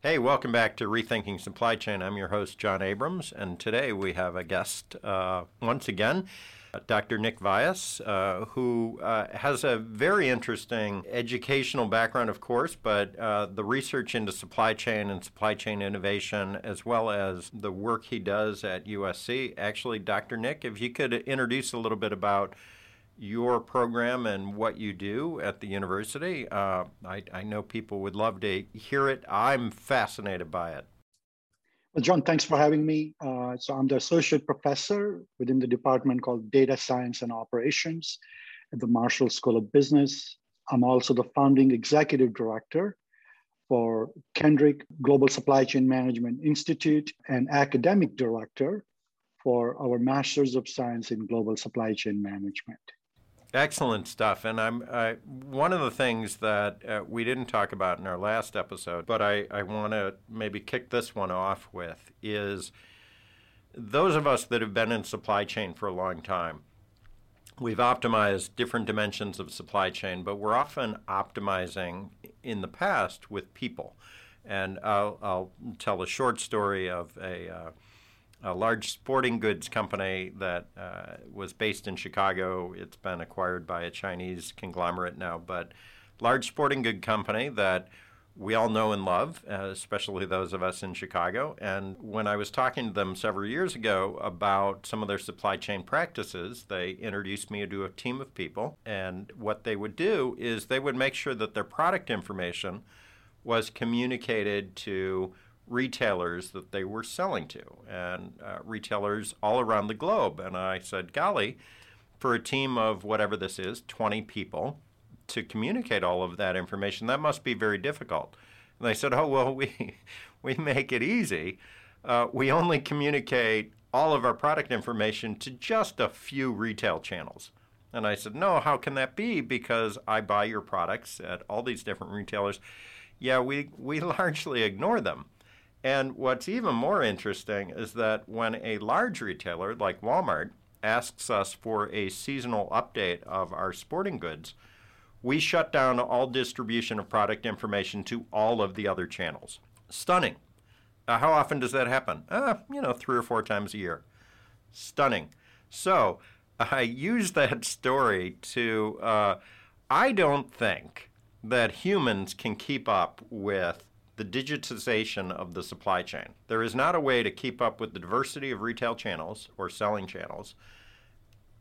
Hey, welcome back to Rethinking Supply Chain. I'm your host, John Abrams, and today we have a guest uh, once again. Dr. Nick Vyas, uh, who uh, has a very interesting educational background, of course, but uh, the research into supply chain and supply chain innovation, as well as the work he does at USC. Actually, Dr. Nick, if you could introduce a little bit about your program and what you do at the university, uh, I, I know people would love to hear it. I'm fascinated by it. Well, John, thanks for having me. Uh, so I'm the associate professor within the department called Data Science and Operations at the Marshall School of Business. I'm also the founding executive director for Kendrick Global Supply Chain Management Institute and academic director for our Masters of Science in Global Supply Chain Management. Excellent stuff. And I'm I, one of the things that uh, we didn't talk about in our last episode, but I, I want to maybe kick this one off with is those of us that have been in supply chain for a long time. We've optimized different dimensions of supply chain, but we're often optimizing in the past with people. And I'll, I'll tell a short story of a uh, a large sporting goods company that uh, was based in Chicago. It's been acquired by a Chinese conglomerate now, but large sporting good company that we all know and love, uh, especially those of us in Chicago. And when I was talking to them several years ago about some of their supply chain practices, they introduced me to a team of people. And what they would do is they would make sure that their product information was communicated to retailers that they were selling to, and uh, retailers all around the globe. And I said, golly, for a team of whatever this is, 20 people, to communicate all of that information, that must be very difficult. And they said, oh, well, we, we make it easy. Uh, we only communicate all of our product information to just a few retail channels. And I said, no, how can that be? Because I buy your products at all these different retailers. Yeah, we, we largely ignore them. And what's even more interesting is that when a large retailer like Walmart asks us for a seasonal update of our sporting goods, we shut down all distribution of product information to all of the other channels. Stunning. Uh, how often does that happen? Uh, you know, three or four times a year. Stunning. So I use that story to, uh, I don't think that humans can keep up with the digitization of the supply chain. There is not a way to keep up with the diversity of retail channels or selling channels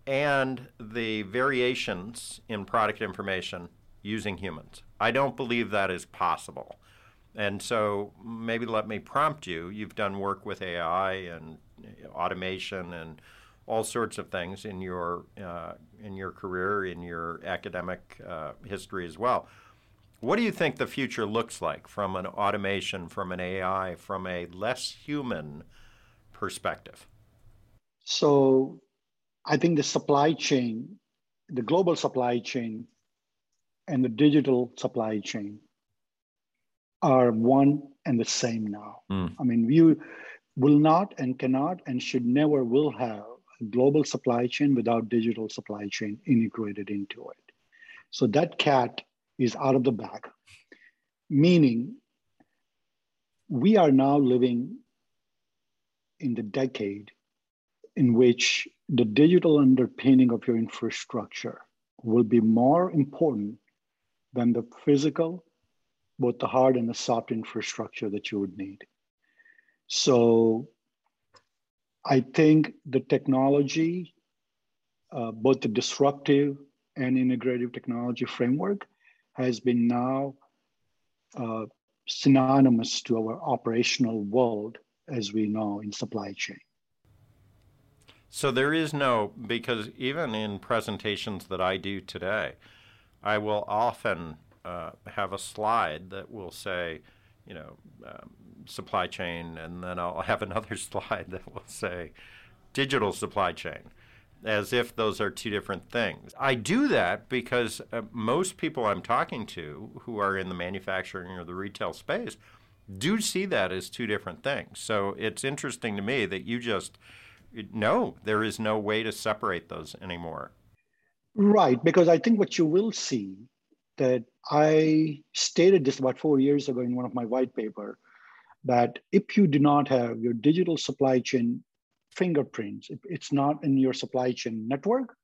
and the variations in product information using humans. I don't believe that is possible. And so maybe let me prompt you. You've done work with AI and automation and all sorts of things in your uh, in your career, in your academic uh, history as well. What do you think the future looks like from an automation, from an AI, from a less human perspective? So, I think the supply chain, the global supply chain, and the digital supply chain are one and the same now. Mm. I mean, you will not and cannot and should never will have a global supply chain without digital supply chain integrated into it. So that cat is out of the bag, meaning we are now living in the decade in which the digital underpinning of your infrastructure will be more important than the physical, both the hard and the soft infrastructure that you would need. So I think the technology, uh, both the disruptive and integrative technology framework has been now uh, synonymous to our operational world as we know in supply chain. So there is no, because even in presentations that I do today, I will often uh, have a slide that will say, you know, um, supply chain, and then I'll have another slide that will say digital supply chain as if those are two different things. I do that because uh, most people I'm talking to who are in the manufacturing or the retail space do see that as two different things. So it's interesting to me that you just no, there is no way to separate those anymore. Right, because I think what you will see that I stated this about four years ago in one of my white paper that if you do not have your digital supply chain fingerprints, if it's not in your supply chain network,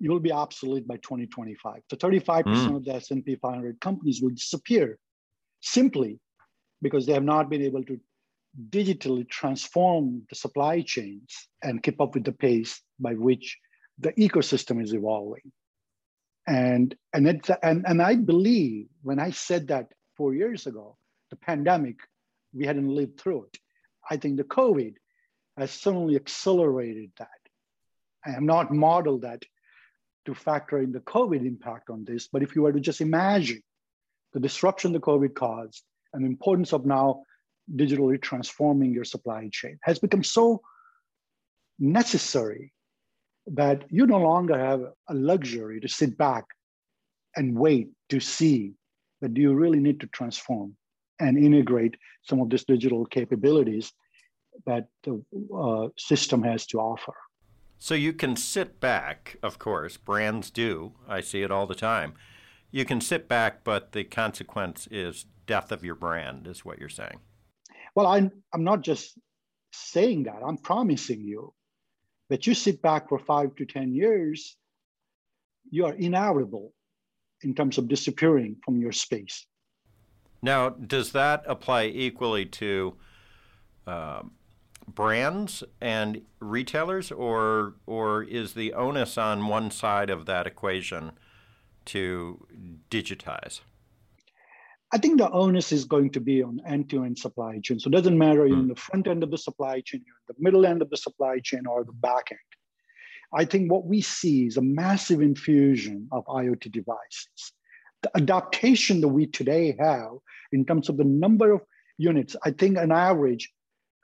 you will be obsolete by 2025. So 35% mm. of the S&P 500 companies will disappear simply because they have not been able to digitally transform the supply chains and keep up with the pace by which the ecosystem is evolving. And, and, it's, and, and I believe when I said that four years ago, the pandemic, we hadn't lived through it. I think the COVID has certainly accelerated that. I have not modeled that to factor in the COVID impact on this, but if you were to just imagine the disruption the COVID caused and the importance of now digitally transforming your supply chain has become so necessary that you no longer have a luxury to sit back and wait to see that you really need to transform and integrate some of these digital capabilities that the uh, system has to offer. So you can sit back, of course, brands do. I see it all the time. You can sit back, but the consequence is death of your brand, is what you're saying. Well, I'm, I'm not just saying that, I'm promising you that you sit back for five to 10 years, you are inevitable in terms of disappearing from your space. Now, does that apply equally to uh, brands and retailers, or or is the onus on one side of that equation to digitize? I think the onus is going to be on end-to-end supply chain. So it doesn't matter you're in hmm. the front end of the supply chain, you're in the middle end of the supply chain, or the back end. I think what we see is a massive infusion of IoT devices. The adaptation that we today have in terms of the number of units, I think an average,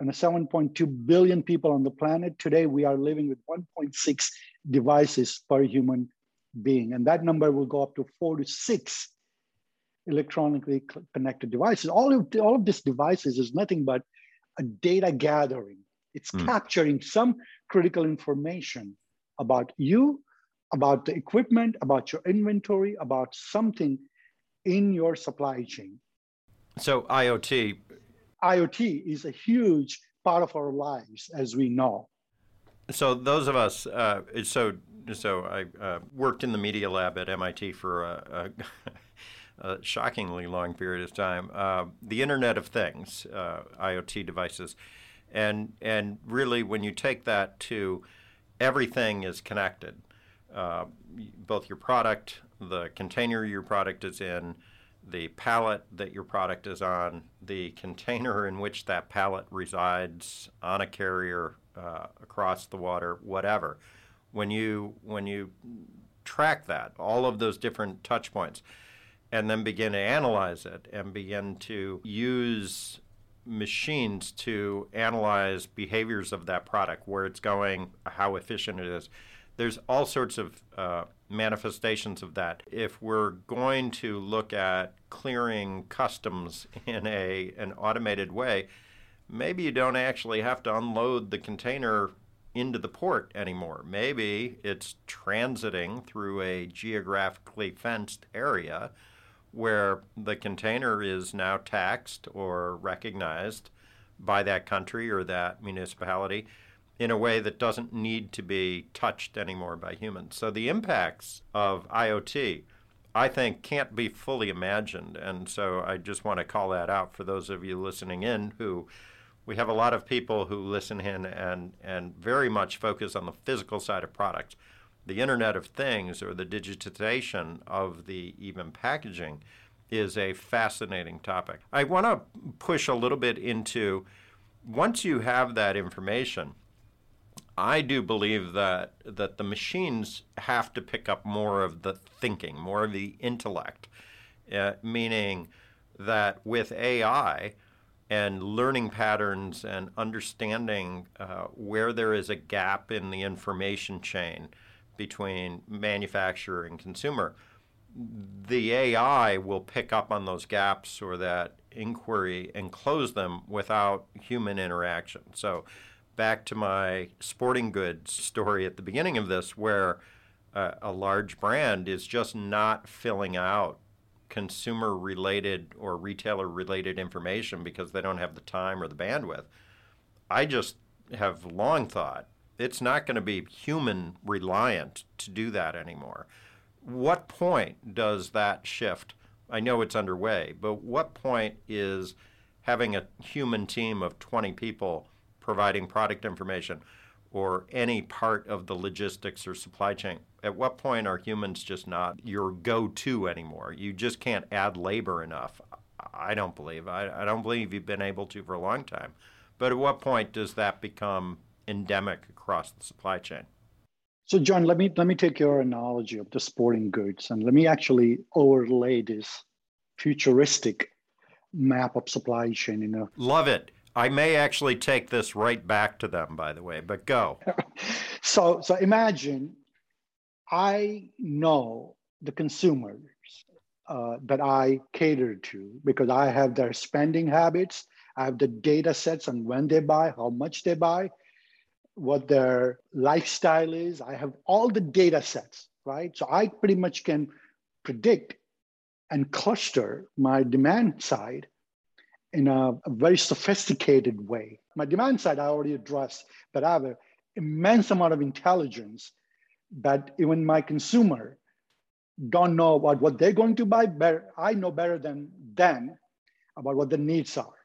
and 7.2 billion people on the planet, today we are living with 1.6 devices per human being. And that number will go up to four to six electronically connected devices. All of, all of these devices is nothing but a data gathering. It's mm. capturing some critical information about you, about the equipment, about your inventory, about something in your supply chain. So IoT. IoT is a huge part of our lives, as we know. So those of us, uh, so so I uh, worked in the media lab at MIT for a, a a shockingly long period of time. Uh, the Internet of Things, uh, IoT devices, and and really when you take that to everything is connected, uh, both your product, the container your product is in, the pallet that your product is on, the container in which that pallet resides on a carrier uh, across the water, whatever. When you when you track that, all of those different touch points and then begin to analyze it and begin to use machines to analyze behaviors of that product, where it's going, how efficient it is. There's all sorts of uh, manifestations of that. If we're going to look at clearing customs in a an automated way, maybe you don't actually have to unload the container into the port anymore. Maybe it's transiting through a geographically fenced area where the container is now taxed or recognized by that country or that municipality in a way that doesn't need to be touched anymore by humans. So the impacts of IoT, I think, can't be fully imagined. And so I just want to call that out for those of you listening in who we have a lot of people who listen in and, and very much focus on the physical side of products the Internet of Things or the digitization of the even packaging is a fascinating topic. I want to push a little bit into once you have that information, I do believe that that the machines have to pick up more of the thinking, more of the intellect, uh, meaning that with AI and learning patterns and understanding uh, where there is a gap in the information chain, between manufacturer and consumer, the AI will pick up on those gaps or that inquiry and close them without human interaction. So, back to my sporting goods story at the beginning of this, where uh, a large brand is just not filling out consumer related or retailer related information because they don't have the time or the bandwidth. I just have long thought it's not going to be human reliant to do that anymore. What point does that shift? I know it's underway, but what point is having a human team of 20 people providing product information or any part of the logistics or supply chain? At what point are humans just not your go to anymore? You just can't add labor enough. I don't believe. I, I don't believe you've been able to for a long time. But at what point does that become endemic across the supply chain? So, John, let me let me take your analogy of the sporting goods and let me actually overlay this futuristic map of supply chain. You know, love it. I may actually take this right back to them, by the way, but go. so, so imagine I know the consumers uh, that I cater to because I have their spending habits. I have the data sets on when they buy, how much they buy, what their lifestyle is. I have all the data sets, right? So I pretty much can predict and cluster my demand side in a, very sophisticated way. My demand side I already addressed, but I have an immense amount of intelligence that even my consumer don't know about what they're going to buy better. I know better than them about what the needs are.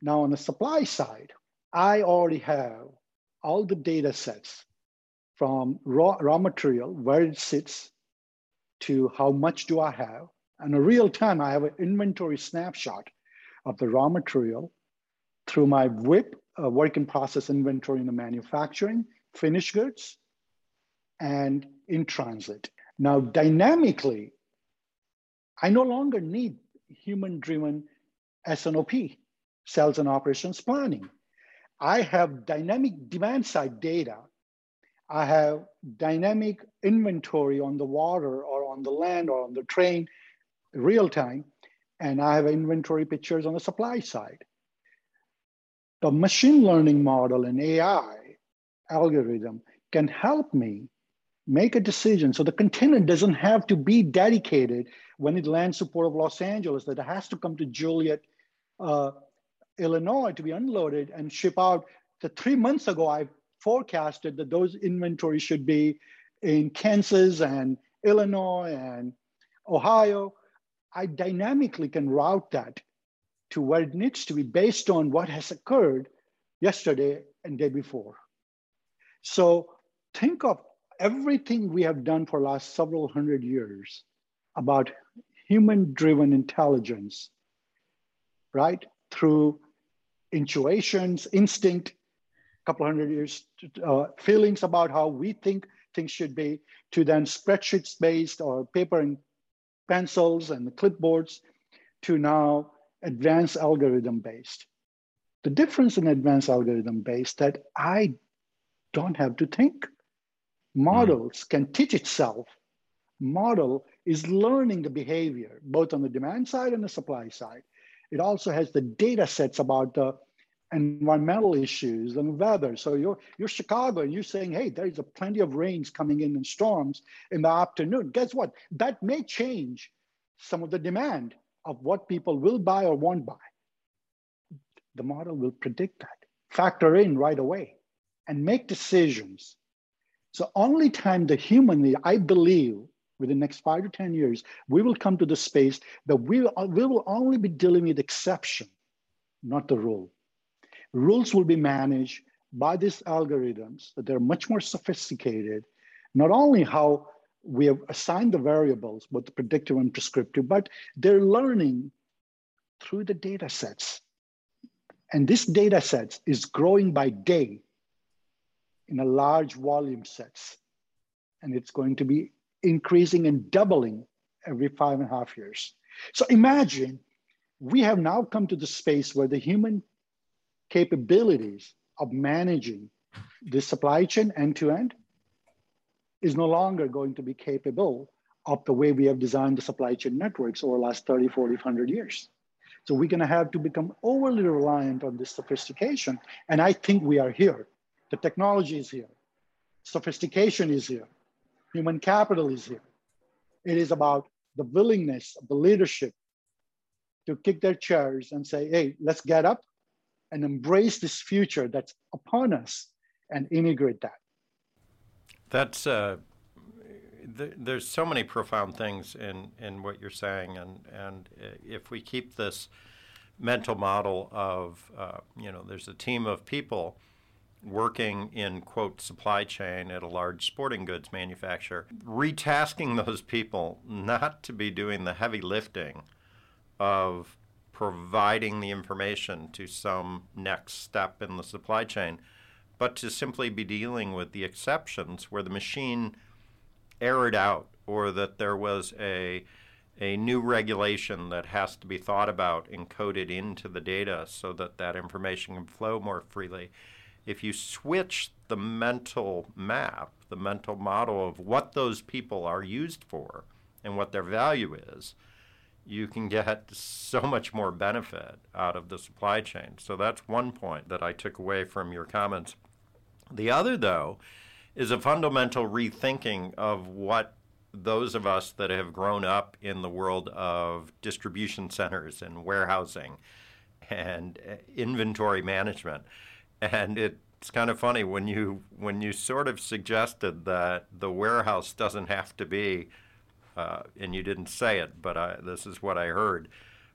Now on the supply side, I already have all the data sets from raw, raw material, where it sits, to how much do I have. And in real time, I have an inventory snapshot of the raw material through my WIP, uh, work in process inventory in the manufacturing, finished goods, and in transit. Now, dynamically, I no longer need human driven S&OP, sales and operations planning. I have dynamic demand side data. I have dynamic inventory on the water or on the land or on the train real time and I have inventory pictures on the supply side. The machine learning model and AI algorithm can help me make a decision. So the container doesn't have to be dedicated when it lands to Port of Los Angeles, that it has to come to Joliet, uh, Illinois to be unloaded and ship out. The three months ago, I forecasted that those inventories should be in Kansas and Illinois and Ohio. I dynamically can route that to where it needs to be based on what has occurred yesterday and day before. So think of everything we have done for last several hundred years about human-driven intelligence, right? Through intuitions, instinct, a couple hundred years, uh, feelings about how we think things should be, to then spreadsheets based or paper and pencils and the clipboards to now advanced algorithm based. The difference in advanced algorithm based that I don't have to think. Models mm. can teach itself. Model is learning the behavior, both on the demand side and the supply side. It also has the data sets about the environmental issues and weather. So you're you're Chicago and you're saying, hey, there's a plenty of rains coming in and storms in the afternoon. Guess what? That may change some of the demand of what people will buy or won't buy. The model will predict that, factor in right away, and make decisions. So only time the human, I believe, within the next five to 10 years, we will come to the space that we, we will only be dealing with exception, not the rule. Rules will be managed by these algorithms that they're much more sophisticated, not only how we have assigned the variables, both predictive and prescriptive, but they're learning through the data sets. And this data sets is growing by day in a large volume sets. And it's going to be increasing and doubling every five and a half years. So imagine we have now come to the space where the human capabilities of managing the supply chain end to end is no longer going to be capable of the way we have designed the supply chain networks over the last 30, 40, 100 years. So we're going to have to become overly reliant on this sophistication. And I think we are here. The technology is here. Sophistication is here. Human capital is here. It is about the willingness of the leadership to kick their chairs and say, hey, let's get up and embrace this future that's upon us and integrate that. That's uh, th- there's so many profound things in in what you're saying, and and if we keep this mental model of uh, you know there's a team of people working in quote supply chain at a large sporting goods manufacturer retasking those people not to be doing the heavy lifting of providing the information to some next step in the supply chain but to simply be dealing with the exceptions where the machine erred out or that there was a a new regulation that has to be thought about encoded into the data so that that information can flow more freely. If you switch the mental map, the mental model of what those people are used for and what their value is, you can get so much more benefit out of the supply chain. So that's one point that I took away from your comments. The other, though, is a fundamental rethinking of what those of us that have grown up in the world of distribution centers and warehousing and inventory management. And it's kind of funny when you when you sort of suggested that the warehouse doesn't have to be, uh, and you didn't say it, but I, this is what I heard.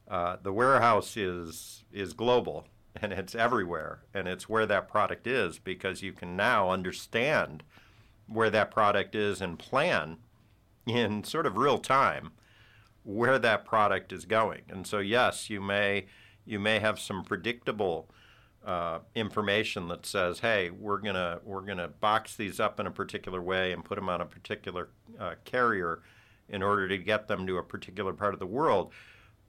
Uh, the warehouse is is global and it's everywhere and it's where that product is because you can now understand where that product is and plan in sort of real time where that product is going. And so yes, you may you may have some predictable uh, information that says, "Hey, we're gonna we're gonna box these up in a particular way and put them on a particular uh, carrier in order to get them to a particular part of the world."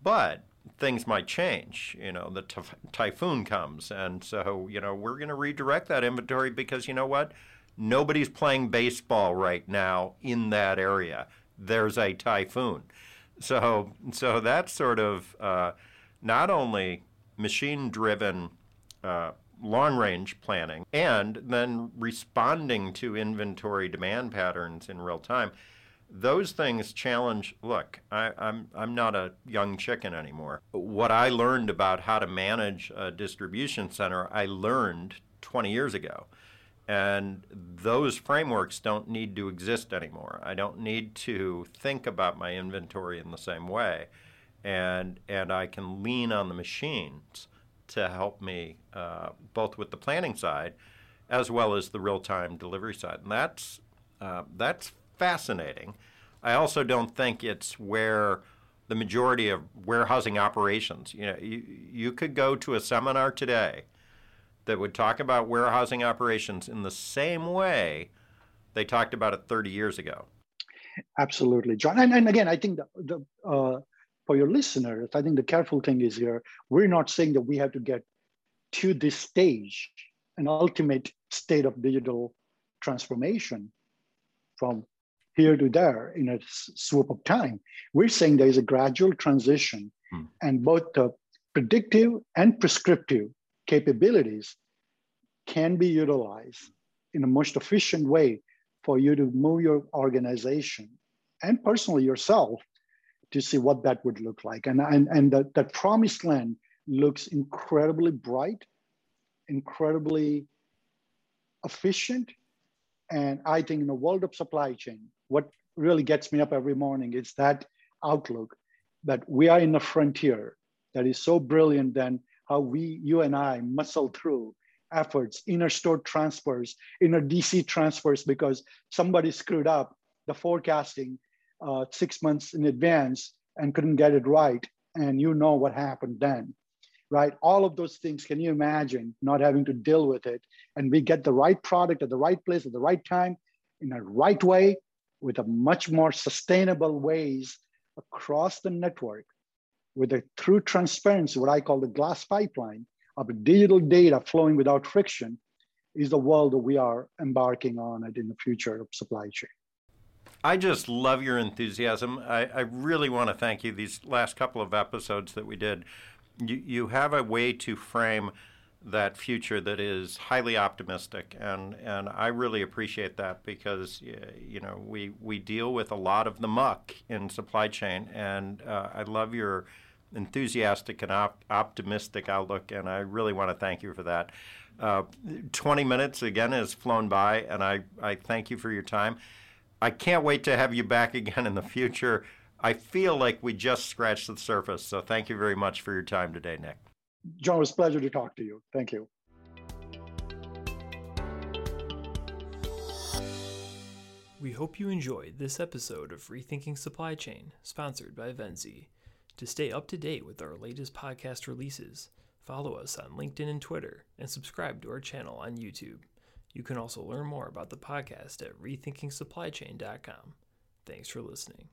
But things might change. You know, the typhoon comes, and so you know we're going to redirect that inventory because you know what? Nobody's playing baseball right now in that area. There's a typhoon, so so that's sort of uh, not only machine-driven. Uh, long range planning and then responding to inventory demand patterns in real time those things challenge look I, am I'm, I'm not a young chicken anymore. What i learned about how to manage a distribution center i learned 20 years ago. And those frameworks don't need to exist anymore. I don't need to think about my inventory in the same way. And and i can lean on the machines to help me uh, both with the planning side as well as the real-time delivery side. And that's uh, that's fascinating. I also don't think it's where the majority of warehousing operations, you know, you, you could go to a seminar today that would talk about warehousing operations in the same way they talked about it 30 years ago. Absolutely, John. And, and again, I think the, the uh, for your listeners, I think the careful thing is here, we're not saying that we have to get to this stage, an ultimate state of digital transformation from here to there in a swoop of time. We're saying there is a gradual transition, hmm. and both the predictive and prescriptive capabilities can be utilized in a most efficient way for you to move your organization and personally yourself to see what that would look like. And, and, and the, the promised land looks incredibly bright, incredibly efficient. And I think in the world of supply chain, what really gets me up every morning is that outlook that we are in a frontier that is so brilliant than how we, you and I, muscle through efforts, inner store transfers, inner DC transfers, because somebody screwed up the forecasting uh, six months in advance and couldn't get it right. And you know what happened then, right? All of those things, can you imagine not having to deal with it? And we get the right product at the right place at the right time in the right way with a much more sustainable ways across the network with a true transparency, what I call the glass pipeline of digital data flowing without friction is the world that we are embarking on it in the future of supply chain. I just love your enthusiasm. I, I really want to thank you. These last couple of episodes that we did, you, you have a way to frame that future that is highly optimistic, and and I really appreciate that because you know we we deal with a lot of the muck in supply chain, and uh, I love your enthusiastic and op- optimistic outlook, and I really want to thank you for that. Uh, 20 minutes again has flown by, and I, I thank you for your time. I can't wait to have you back again in the future. I feel like we just scratched the surface, so thank you very much for your time today, Nick. John, it was a pleasure to talk to you. Thank you. We hope you enjoyed this episode of Rethinking Supply Chain, sponsored by Venzi. To stay up to date with our latest podcast releases, follow us on LinkedIn and Twitter, and subscribe to our channel on YouTube. You can also learn more about the podcast at rethinkingsupplychain.com. Thanks for listening.